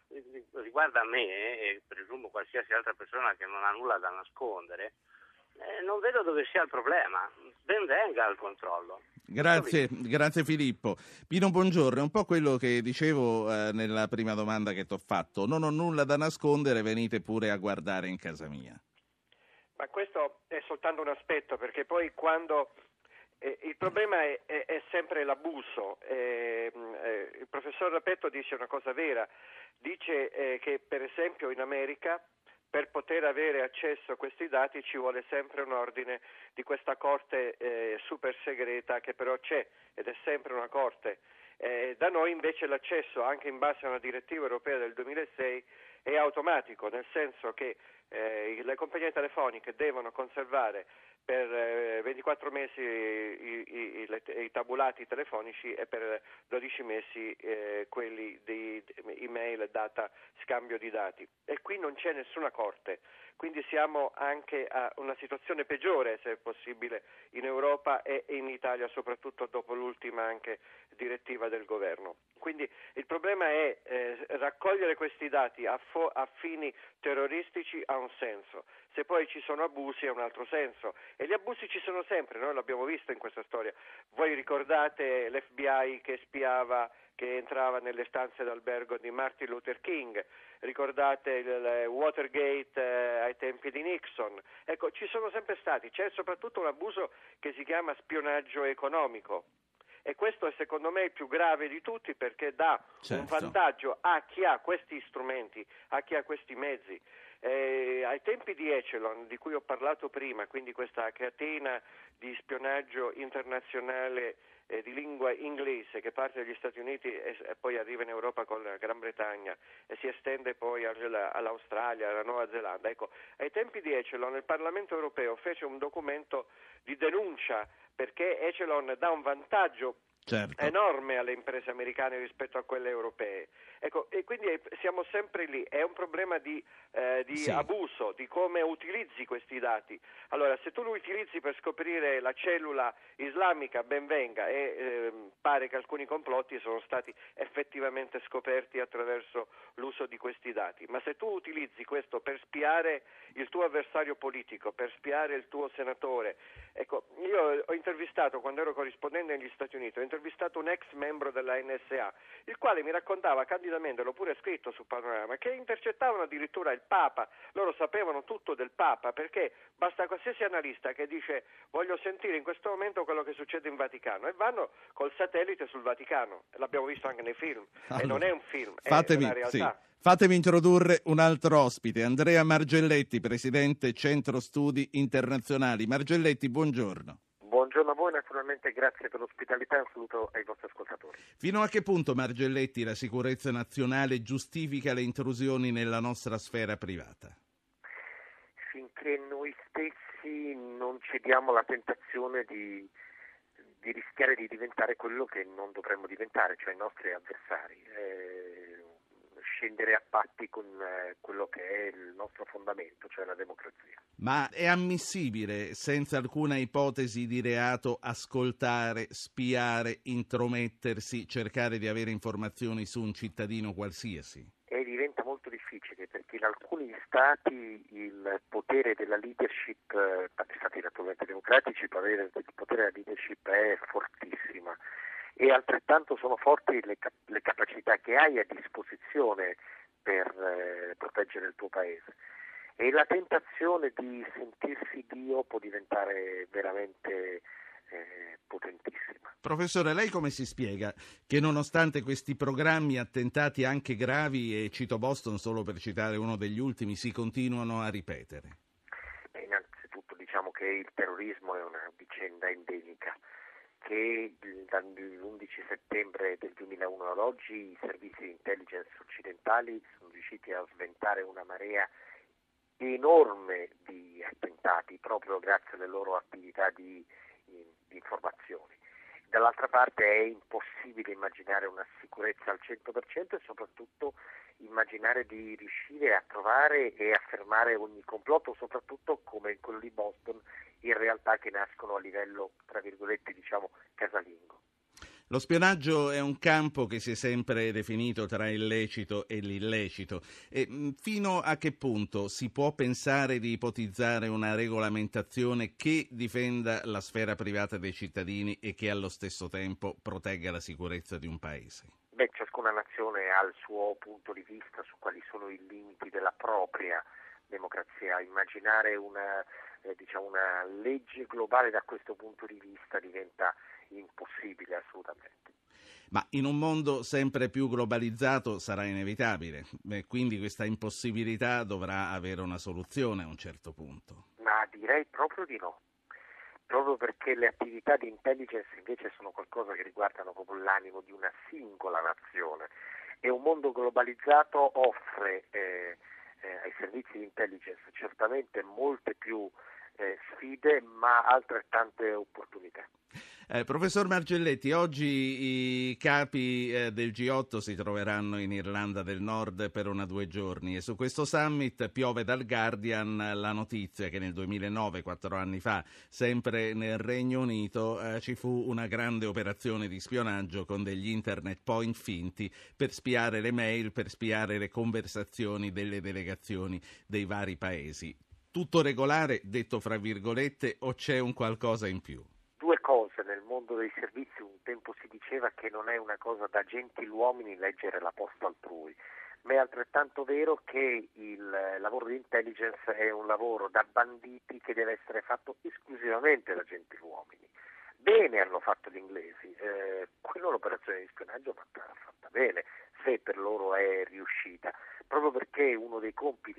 riguarda me e presumo qualsiasi altra persona che non ha nulla da nascondere, eh, non vedo dove sia il problema. Ben venga il controllo. Grazie, grazie Filippo. Pino, buongiorno. È un po' quello che dicevo eh, nella prima domanda che ti ho fatto. Non ho nulla da nascondere, venite pure a guardare in casa mia. Ma questo è soltanto un aspetto, perché poi quando eh, il problema è, è, è sempre l'abuso. Eh, eh, il professor Rapetto dice una cosa vera, dice eh, che per esempio in America per poter avere accesso a questi dati ci vuole sempre un ordine di questa corte eh, super segreta che però c'è ed è sempre una corte. Eh, da noi invece l'accesso, anche in base a una direttiva europea del 2006, è automatico, nel senso che le compagnie telefoniche devono conservare per eh, 24 mesi i, i, i, i, tabulati telefonici e per 12 mesi eh, quelli di email data scambio di dati. E qui non c'è nessuna corte, quindi siamo anche a una situazione peggiore, se possibile, in Europa e in Italia, soprattutto dopo l'ultima anche direttiva del governo. Quindi il problema è eh, raccogliere questi dati a, fo- a fini terroristici, ha un senso, se poi ci sono abusi ha un altro senso e gli abusi ci sono sempre, noi l'abbiamo visto in questa storia. Voi ricordate l'FBI che spiava che entrava nelle stanze d'albergo di Martin Luther King, ricordate il Watergate eh, ai tempi di Nixon. Ecco, ci sono sempre stati, c'è soprattutto un abuso che si chiama spionaggio economico e questo è secondo me il più grave di tutti perché dà certo. un vantaggio a chi ha questi strumenti, a chi ha questi mezzi. Eh, ai tempi di Echelon, di cui ho parlato prima, quindi questa catena di spionaggio internazionale eh, di lingua inglese che parte dagli Stati Uniti e, e, poi arriva in Europa con la Gran Bretagna e si estende poi alla, all'Australia, alla Nuova Zelanda. Ecco, ai tempi di Echelon il Parlamento europeo fece un documento di denuncia perché Echelon dà un vantaggio certo. enorme alle imprese americane rispetto a quelle europee. Ecco, e quindi siamo sempre lì, è un problema di, eh, di sì. abuso, di come utilizzi questi dati. Allora, se tu li utilizzi per scoprire la cellula islamica, ben venga, e eh, pare che alcuni complotti sono stati effettivamente scoperti attraverso l'uso di questi dati, ma se tu utilizzi questo per spiare il tuo avversario politico, per spiare il tuo senatore, ecco, io ho intervistato quando ero corrispondente negli Stati Uniti, intervistato un ex membro della NSA, il quale mi raccontava candidamente, l'ho pure scritto su Panorama, che intercettavano addirittura il Papa, loro sapevano tutto del Papa, perché basta qualsiasi analista che dice voglio sentire in questo momento quello che succede in Vaticano e vanno col satellite sul Vaticano, l'abbiamo visto anche nei film, allora, e non è un film, fatemi, è una realtà. Sì. Fatemi introdurre un altro ospite, Andrea Margelletti, presidente Centro Studi Internazionali. Margelletti, buongiorno. Buongiorno a voi, naturalmente grazie per l'ospitalità e un saluto ai vostri ascoltatori. Fino a che punto, Margelletti, la sicurezza nazionale giustifica le intrusioni nella nostra sfera privata? Finché noi stessi non cediamo alla tentazione di, di rischiare di diventare quello che non dovremmo diventare, cioè i nostri avversari. Eh, scendere a patti con eh, quello che è il nostro fondamento, cioè la democrazia. Ma è ammissibile, senza alcuna ipotesi di reato, ascoltare, spiare, intromettersi, cercare di avere informazioni su un cittadino qualsiasi? E diventa molto difficile perché in alcuni stati il potere della leadership, eh, stati naturalmente democratici, il potere, il potere della leadership è fortissima e altrettanto sono forti le, le capacità che hai a disposizione per eh, proteggere il tuo paese. E la tentazione di sentirsi Dio può diventare veramente eh, potentissima. Professore, lei come si spiega che nonostante questi programmi attentati anche gravi, e cito Boston solo per citare uno degli ultimi, si continuano a ripetere? Beh, innanzitutto diciamo che il terrorismo è una vicenda endemica che dall'11 settembre del 2001 ad oggi i servizi di intelligence occidentali sono riusciti a sventare una marea enorme di attentati proprio grazie alle loro attività di, di informazioni. Dall'altra parte è impossibile immaginare una sicurezza al 100% e soprattutto immaginare di riuscire a trovare e affermare ogni complotto, soprattutto come quello di Boston, in realtà che nascono a livello, tra virgolette, diciamo, casalingo. Lo spionaggio è un campo che si è sempre definito tra il lecito e l'illecito. E fino a che punto si può pensare di ipotizzare una regolamentazione che difenda la sfera privata dei cittadini e che allo stesso tempo protegga la sicurezza di un paese? Beh, ciascuna nazione ha il suo punto di vista su quali sono i limiti della propria democrazia. Immaginare una, eh, diciamo una legge globale da questo punto di vista diventa impossibile assolutamente. Ma in un mondo sempre più globalizzato sarà inevitabile, Beh, quindi questa impossibilità dovrà avere una soluzione a un certo punto. Ma direi proprio di no, proprio perché le attività di intelligence invece sono qualcosa che riguardano proprio l'animo di una singola nazione e un mondo globalizzato offre eh, eh, ai servizi di intelligence certamente molte più eh, sfide ma altrettante opportunità. Eh, professor Margelletti, oggi i capi eh, del G8 si troveranno in Irlanda del Nord per una due giorni e su questo summit piove dal Guardian la notizia che nel 2009, quattro anni fa, sempre nel Regno Unito, eh, ci fu una grande operazione di spionaggio con degli internet point finti per spiare le mail, per spiare le conversazioni delle delegazioni dei vari paesi. Tutto regolare, detto fra virgolette, o c'è un qualcosa in più? nel mondo dei servizi un tempo si diceva che non è una cosa da gentiluomini leggere la posta altrui, ma è altrettanto vero che il lavoro di intelligence è un lavoro da banditi che deve essere fatto esclusivamente da gentiluomini. Bene hanno fatto gli inglesi, eh, quello l'operazione di spionaggio fatta, fatta bene, se per loro è riuscita, proprio perché uno dei,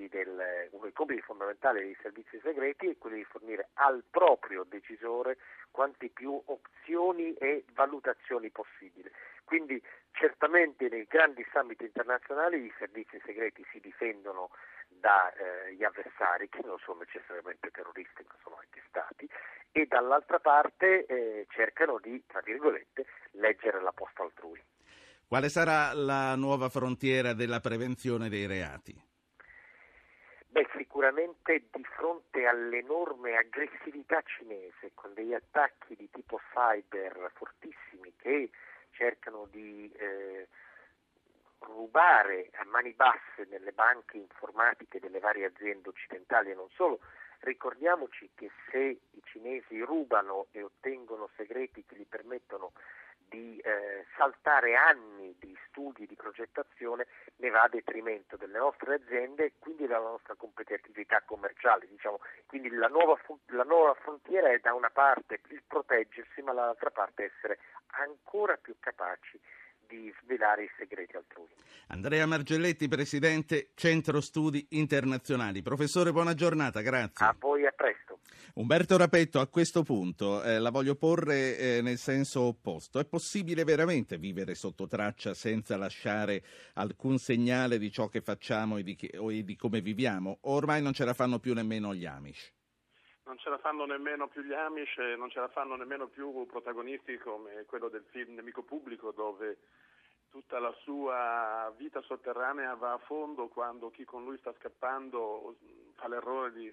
del, uno dei compiti fondamentali dei servizi segreti è quello di fornire al proprio decisore quanti più opzioni e valutazioni possibili. Quindi certamente nei grandi summit internazionali i servizi segreti si difendono dagli eh, avversari che non sono necessariamente terroristi ma sono anche stati e dall'altra parte eh, cercano di, tra virgolette, leggere la posta altrui. Quale sarà la nuova frontiera della prevenzione dei reati? Beh, sicuramente di fronte all'enorme aggressività cinese con degli attacchi di tipo cyber fortissimi che cercano di eh, rubare a mani basse nelle banche informatiche delle varie aziende occidentali e non solo, ricordiamoci che se i cinesi rubano e ottengono segreti che gli permettono di eh, saltare anni di studi di progettazione ne va a detrimento delle nostre aziende e quindi della nostra competitività commerciale. Diciamo. Quindi la nuova, la nuova frontiera è da una parte il proteggersi ma dall'altra parte essere ancora più capaci di svelare i segreti altrui. Andrea Margelletti, Presidente Centro Studi Internazionali. Professore, buona giornata, grazie. A voi, a presto. Umberto Rapetto, a questo punto eh, la voglio porre eh, nel senso opposto. È possibile veramente vivere sotto traccia senza lasciare alcun segnale di ciò che facciamo e di, che, e di come viviamo? Ormai non ce la fanno più nemmeno gli Amish non ce la fanno nemmeno più gli Amish, non ce la fanno nemmeno più protagonisti come quello del film Nemico Pubblico dove tutta la sua vita sotterranea va a fondo quando chi con lui sta scappando fa l'errore di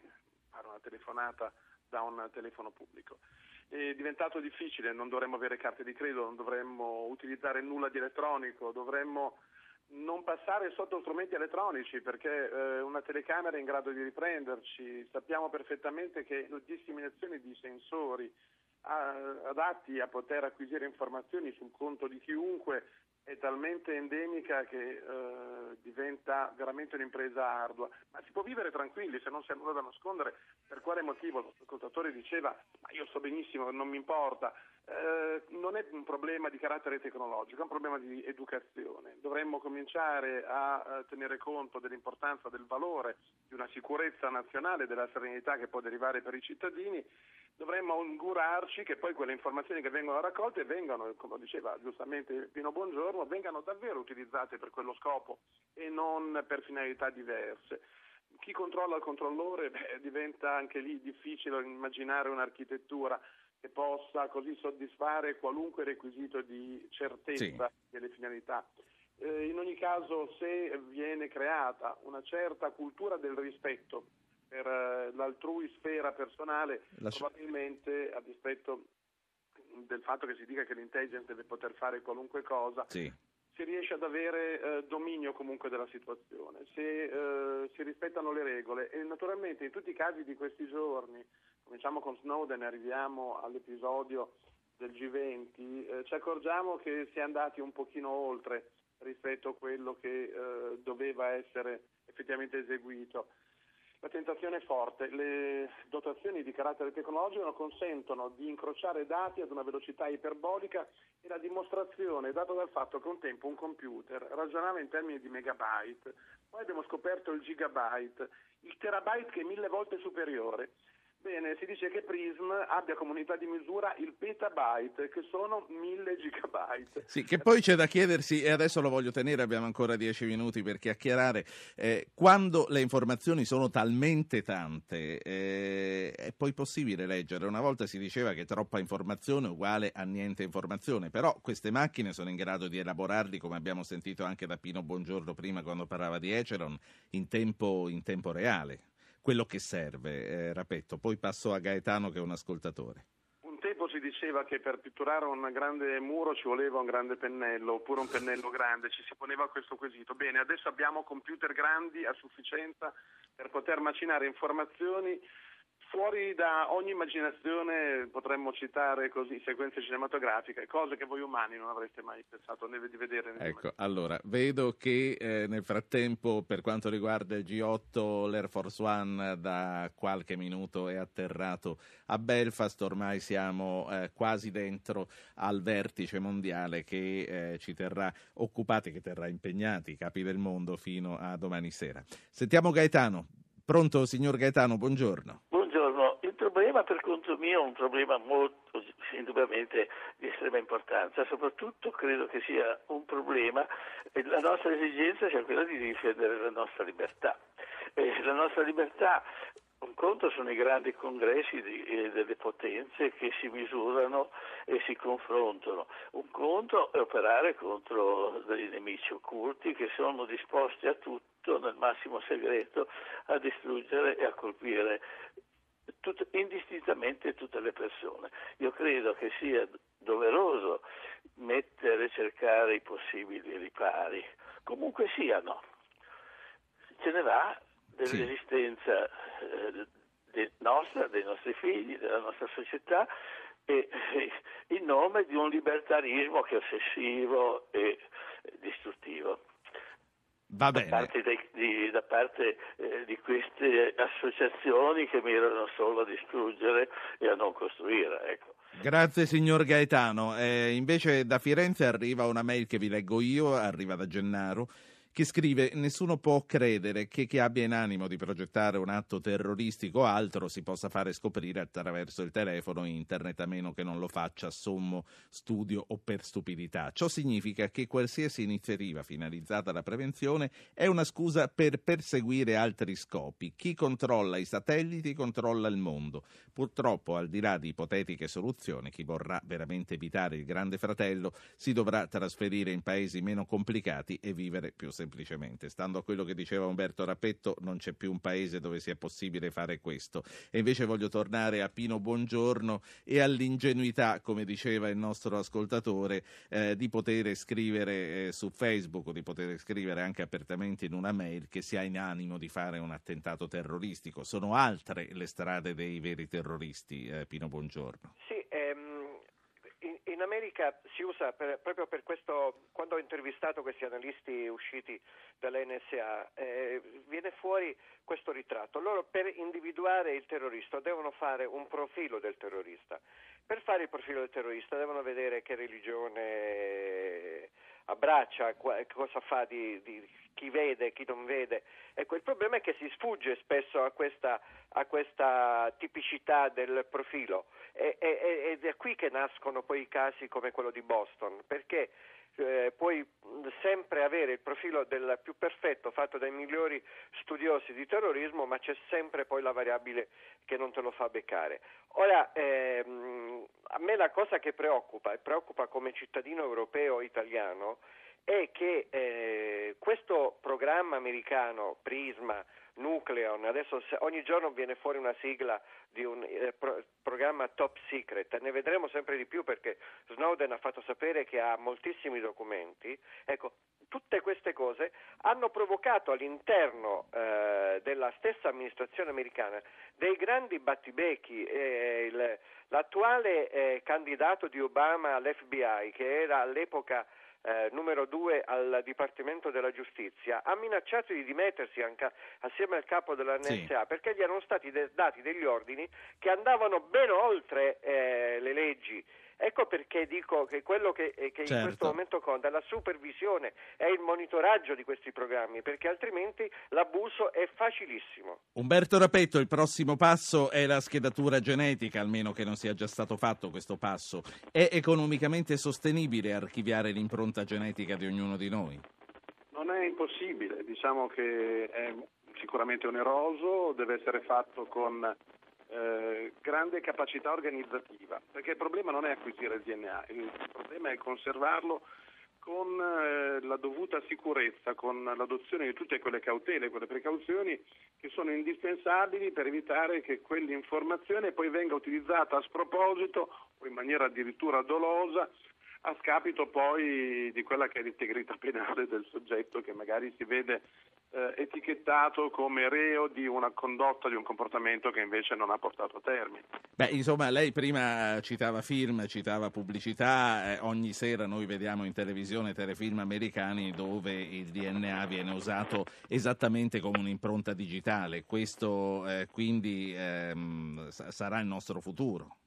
fare una telefonata da un telefono pubblico. È diventato difficile, non dovremmo avere carte di credito, non dovremmo utilizzare nulla di elettronico, dovremmo non passare sotto strumenti elettronici perché eh, una telecamera è in grado di riprenderci, sappiamo perfettamente che la disseminazione di sensori a, adatti a poter acquisire informazioni sul conto di chiunque è talmente endemica che eh, diventa veramente un'impresa ardua, ma si può vivere tranquilli se non si ha nulla da nascondere. Per quale motivo? L'ascoltatore diceva, ma io so benissimo, non mi importa. Eh, non è un problema di carattere tecnologico, è un problema di educazione. Dovremmo cominciare a, a tenere conto dell'importanza del valore di una sicurezza nazionale, della serenità che può derivare per i cittadini dovremmo augurarci che poi quelle informazioni che vengono raccolte vengano, come diceva giustamente Pino Buongiorno, vengano davvero utilizzate per quello scopo e non per finalità diverse. Chi controlla il controllore beh, diventa anche lì difficile immaginare un'architettura che possa così soddisfare qualunque requisito di certezza sì. delle finalità. Eh, in ogni caso, se viene creata una certa cultura del rispetto per eh, l'altrui sfera personale, La... probabilmente a dispetto del fatto che si dica che l'intelligence deve poter fare qualunque cosa, sì. si riesce ad avere eh, dominio comunque della situazione, se eh, si rispettano le regole e naturalmente in tutti i casi di questi giorni, cominciamo con Snowden e arriviamo all'episodio del G20, eh, ci accorgiamo che si è andati un pochino oltre rispetto a quello che eh, doveva essere effettivamente eseguito. La tentazione è forte, le dotazioni di carattere tecnologico consentono di incrociare dati ad una velocità iperbolica e la dimostrazione è data dal fatto che un tempo un computer ragionava in termini di megabyte, poi abbiamo scoperto il gigabyte, il terabyte che è mille volte superiore. Bene, si dice che Prism abbia come unità di misura il petabyte, che sono 1000 gigabyte. Sì, che poi c'è da chiedersi, e adesso lo voglio tenere, abbiamo ancora dieci minuti per chiacchierare, eh, quando le informazioni sono talmente tante, eh, è poi possibile leggere? Una volta si diceva che troppa informazione è uguale a niente informazione, però queste macchine sono in grado di elaborarli, come abbiamo sentito anche da Pino Buongiorno prima quando parlava di Eceron, in tempo, in tempo reale quello che serve, eh, Rapetto. Poi passo a Gaetano che è un ascoltatore. Un tempo si diceva che per pitturare un grande muro ci voleva un grande pennello oppure un pennello grande, ci si poneva questo quesito. Bene, adesso abbiamo computer grandi a sufficienza per poter macinare informazioni fuori da ogni immaginazione potremmo citare così sequenze cinematografiche, cose che voi umani non avreste mai pensato né di vedere. Né ecco, di allora, vedo che eh, nel frattempo per quanto riguarda il G8 l'Air Force One da qualche minuto è atterrato a Belfast, ormai siamo eh, quasi dentro al vertice mondiale che eh, ci terrà occupati, che terrà impegnati i capi del mondo fino a domani sera. Sentiamo Gaetano. Pronto, signor Gaetano, buongiorno. Buongiorno, problema per conto mio è un problema molto indubbiamente di estrema importanza, soprattutto credo che sia un problema, la nostra esigenza sia quella di difendere la nostra libertà. Eh, la nostra libertà un conto sono i grandi congressi di, eh, delle potenze che si misurano e si confrontano, un conto è operare contro dei nemici occulti che sono disposti a tutto nel massimo segreto a distruggere e a colpire tut- indistintamente tutte le persone. Io credo che sia doveroso mettere, cercare i possibili ripari, comunque siano. Ce ne va dell'esistenza eh, de nostra, dei nostri figli, della nostra società e, e, in nome di un libertarismo che è ossessivo e distruttivo. Va bene. Da parte, dei, di, da parte eh, di, queste associazioni che mirano solo a distruggere e a non costruire. Ecco. Grazie signor Gaetano. Eh, invece da Firenze arriva una mail che vi leggo io, arriva da Gennaro che scrive nessuno può credere che chi abbia in animo di progettare un atto terroristico o altro si possa fare scoprire attraverso il telefono internet a meno che non lo faccia sommo studio o per stupidità. Ciò significa che qualsiasi iniziativa finalizzata alla prevenzione è una scusa per perseguire altri scopi. Chi controlla i satelliti controlla il mondo. Purtroppo, al di là di ipotetiche soluzioni, chi vorrà veramente evitare il grande fratello si dovrà trasferire in paesi meno complicati e vivere più semplicemente semplicemente. Stando a quello che diceva Umberto Rappetto, non c'è più un paese dove sia possibile fare questo. E invece voglio tornare a Pino Buongiorno e all'ingenuità, come diceva il nostro ascoltatore, eh, di poter scrivere eh, su Facebook o di poter scrivere anche apertamente in una mail che si ha in animo di fare un attentato terroristico. Sono altre le strade dei veri terroristi, eh, Pino Buongiorno. Sì, in America si usa per, proprio per questo, quando ho intervistato questi analisti usciti dall'NSA, eh, viene fuori questo ritratto. Loro per individuare il terrorista devono fare un profilo del terrorista. Per fare il profilo del terrorista devono vedere che religione abbraccia, cosa fa di, di chi vede, chi non vede. Ecco, il problema è che si sfugge spesso a questa, a questa tipicità del profilo e, e, ed è qui che nascono poi i casi come quello di Boston, perché eh, puoi sempre avere il profilo del più perfetto fatto dai migliori studiosi di terrorismo, ma c'è sempre poi la variabile che non te lo fa beccare. Ora, ehm, a me la cosa che preoccupa, e preoccupa come cittadino europeo italiano, è che eh, questo programma americano, Prisma, Nucleon, adesso ogni giorno viene fuori una sigla di un eh, pro- programma top secret, ne vedremo sempre di più perché Snowden ha fatto sapere che ha moltissimi documenti. Ecco, tutte queste cose hanno provocato all'interno eh, della stessa amministrazione americana dei grandi battibecchi. Eh, il, l'attuale eh, candidato di Obama all'FBI, che era all'epoca eh, numero due al Dipartimento della Giustizia, ha minacciato di dimettersi anche assieme al capo della NSA sì. perché gli erano stati de- dati degli ordini che andavano ben oltre eh, le leggi Ecco perché dico che quello che, eh, che Certo. in questo momento conta è la supervisione e il monitoraggio di questi programmi, perché altrimenti l'abuso è facilissimo. Umberto Rapetto, il prossimo passo è la schedatura genetica, almeno che non sia già stato fatto questo passo. È economicamente sostenibile archiviare l'impronta genetica di ognuno di noi? Non è impossibile, diciamo che è sicuramente oneroso, deve essere fatto con eh, grande capacità organizzativa, perché il problema non è acquisire il DNA, il problema è conservarlo con eh, la dovuta sicurezza, con l'adozione di tutte quelle cautele, quelle precauzioni che sono indispensabili per evitare che quell'informazione poi venga utilizzata a sproposito o in maniera addirittura dolosa a scapito poi di quella che è l'integrità penale del soggetto che magari si vede eh, etichettato come reo di una condotta, di un comportamento che invece non ha portato a termine. Beh, insomma, lei prima citava film, citava pubblicità, eh, ogni sera noi vediamo in televisione telefilm americani dove il DNA viene usato esattamente come un'impronta digitale. Questo eh, quindi ehm, sa- sarà il nostro futuro.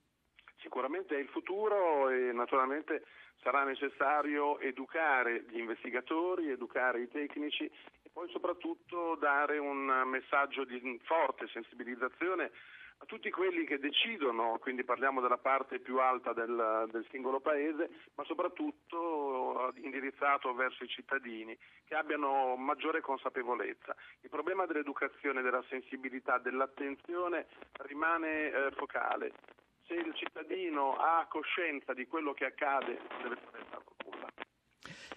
Sicuramente è il futuro e naturalmente sarà necessario educare gli investigatori, educare i tecnici e poi soprattutto dare un messaggio di forte sensibilizzazione a tutti quelli che decidono, quindi parliamo della parte più alta del, del singolo paese, ma soprattutto indirizzato verso i cittadini che abbiano maggiore consapevolezza. Il problema dell'educazione, della sensibilità, dell'attenzione rimane eh, focale. Se il cittadino ha coscienza di quello che accade, non deve fatto nulla.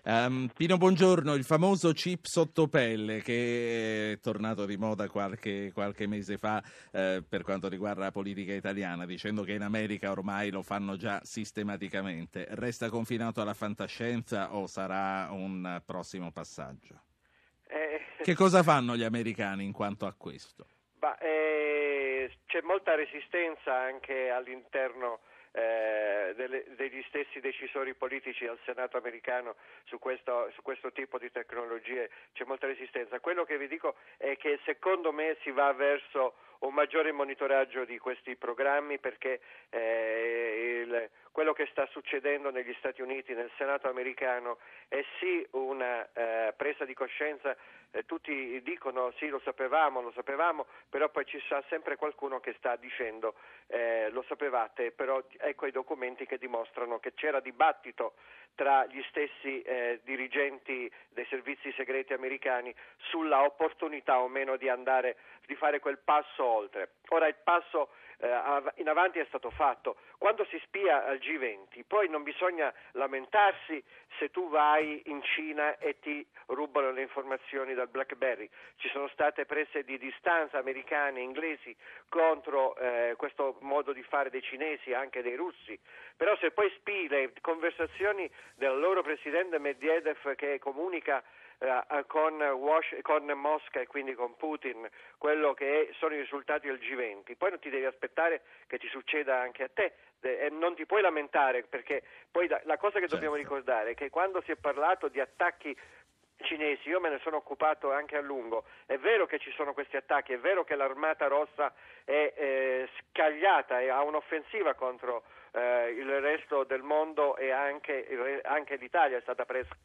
Ehm, Pino Buongiorno, il famoso chip sottopelle che è tornato di moda qualche, qualche mese fa eh, per quanto riguarda la politica italiana, dicendo che in America ormai lo fanno già sistematicamente. Resta confinato alla fantascienza o sarà un prossimo passaggio? Eh, Che cosa fanno gli americani in quanto a questo? Ma, eh, c'è molta resistenza anche all'interno eh, delle- degli stessi decisori politici al Senato americano su questo, su questo tipo di tecnologie, c'è molta resistenza. Quello che vi dico è che secondo me si va verso un maggiore monitoraggio di questi programmi perché eh, il- quello che sta succedendo negli Stati Uniti, nel Senato americano, è sì una eh, presa di coscienza, eh, tutti dicono sì lo sapevamo, lo sapevamo, però poi ci sarà sempre qualcuno che sta dicendo eh, lo sapevate, però ecco i documenti che dimostrano che c'era dibattito tra gli stessi eh, dirigenti dei servizi segreti americani sulla opportunità o meno di andare di fare quel passo oltre. Ora il passo eh, in avanti è stato fatto. Quando si spia al G20, poi non bisogna lamentarsi se tu vai in Cina e ti rubano le informazioni dal BlackBerry. Ci sono state prese di distanza americane e inglesi contro eh, questo modo di fare dei cinesi, anche dei russi. Però se poi spii le conversazioni del loro presidente Medvedev che comunica con, Wash- con Mosca e quindi con Putin quello che è- sono i risultati del G20, poi non ti devi aspettare che ti succeda anche a te eh, e non ti puoi lamentare perché poi la, la cosa che dobbiamo ricordare è che quando si è parlato di attacchi cinesi, io me ne sono occupato anche a lungo, è vero che ci sono questi attacchi, è vero che l'armata rossa è eh, scagliata e ha un'offensiva contro eh, il resto del mondo e anche, anche l'Italia è stata presa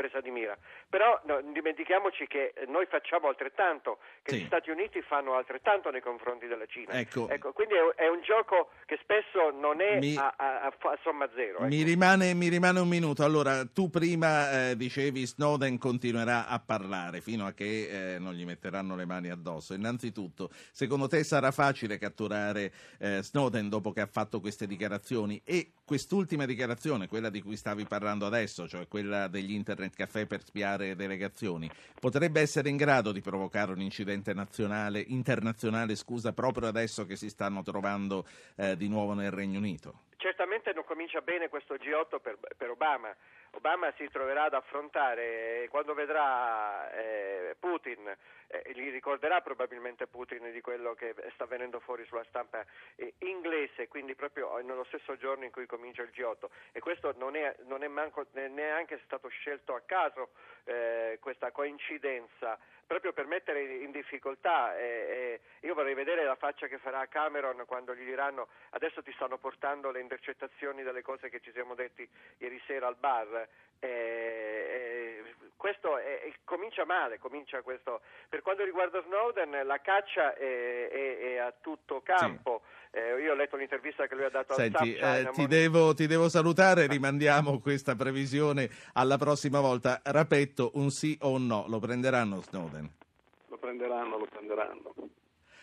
presa di mira. Però no, dimentichiamoci che noi facciamo altrettanto, che Sì. gli Stati Uniti fanno altrettanto nei confronti della Cina. Ecco. quindi è, è un gioco che spesso non è Mi- a, a- a somma zero. ecco. Mi rimane, mi rimane un minuto. Allora, tu prima eh, dicevi Snowden continuerà a parlare fino a che eh, non gli metteranno le mani addosso. Innanzitutto, secondo te sarà facile catturare eh, Snowden dopo che ha fatto queste dichiarazioni? E quest'ultima dichiarazione, quella di cui stavi parlando adesso, cioè quella degli internet caffè per spiare delegazioni, potrebbe essere in grado di provocare un incidente nazionale, internazionale, scusa, proprio adesso che si stanno trovando eh, di nuovo nel Regno Unito? Certamente non comincia bene questo G8 per, per Obama. Obama si troverà ad affrontare, eh, quando vedrà eh, Putin, eh, gli ricorderà probabilmente Putin di quello che sta venendo fuori sulla stampa eh, inglese, quindi proprio nello stesso giorno in cui comincia il G8. E questo non è, non è manco- neanche stato scelto a caso, eh, questa coincidenza proprio per mettere in difficoltà. Eh, eh, io vorrei vedere la faccia che farà Cameron quando gli diranno adesso ti stanno portando le intercettazioni delle cose che ci siamo detti ieri sera al bar. Eh, eh, questo è, comincia male, comincia questo. Per quanto riguarda Snowden, la caccia è, è, è a tutto campo. Sì. Eh, io ho letto un'intervista che lui ha dato Senti, al eh, ti, devo, ti, devo, salutare, rimandiamo questa previsione alla prossima volta. Rapetto, un sì o un no, lo prenderanno Snowden? Lo prenderanno, lo prenderanno.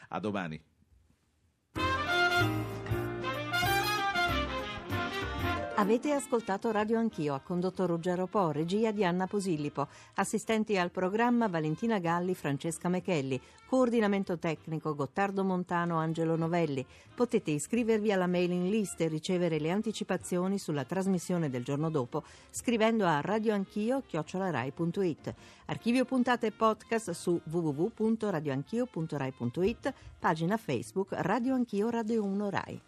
A domani. Avete ascoltato Radio Anch'io, ha condotto Ruggero Po, regia di Anna Posillipo, assistenti al programma Valentina Galli, Francesca Mechelli, coordinamento tecnico Gottardo Montano, Angelo Novelli. Potete iscrivervi alla mailing list e ricevere le anticipazioni sulla trasmissione del giorno dopo scrivendo a radioanchio.it. Archivio puntate e podcast su www.radioanchio.rai.it, pagina Facebook Radio Anch'io Radio 1 Rai.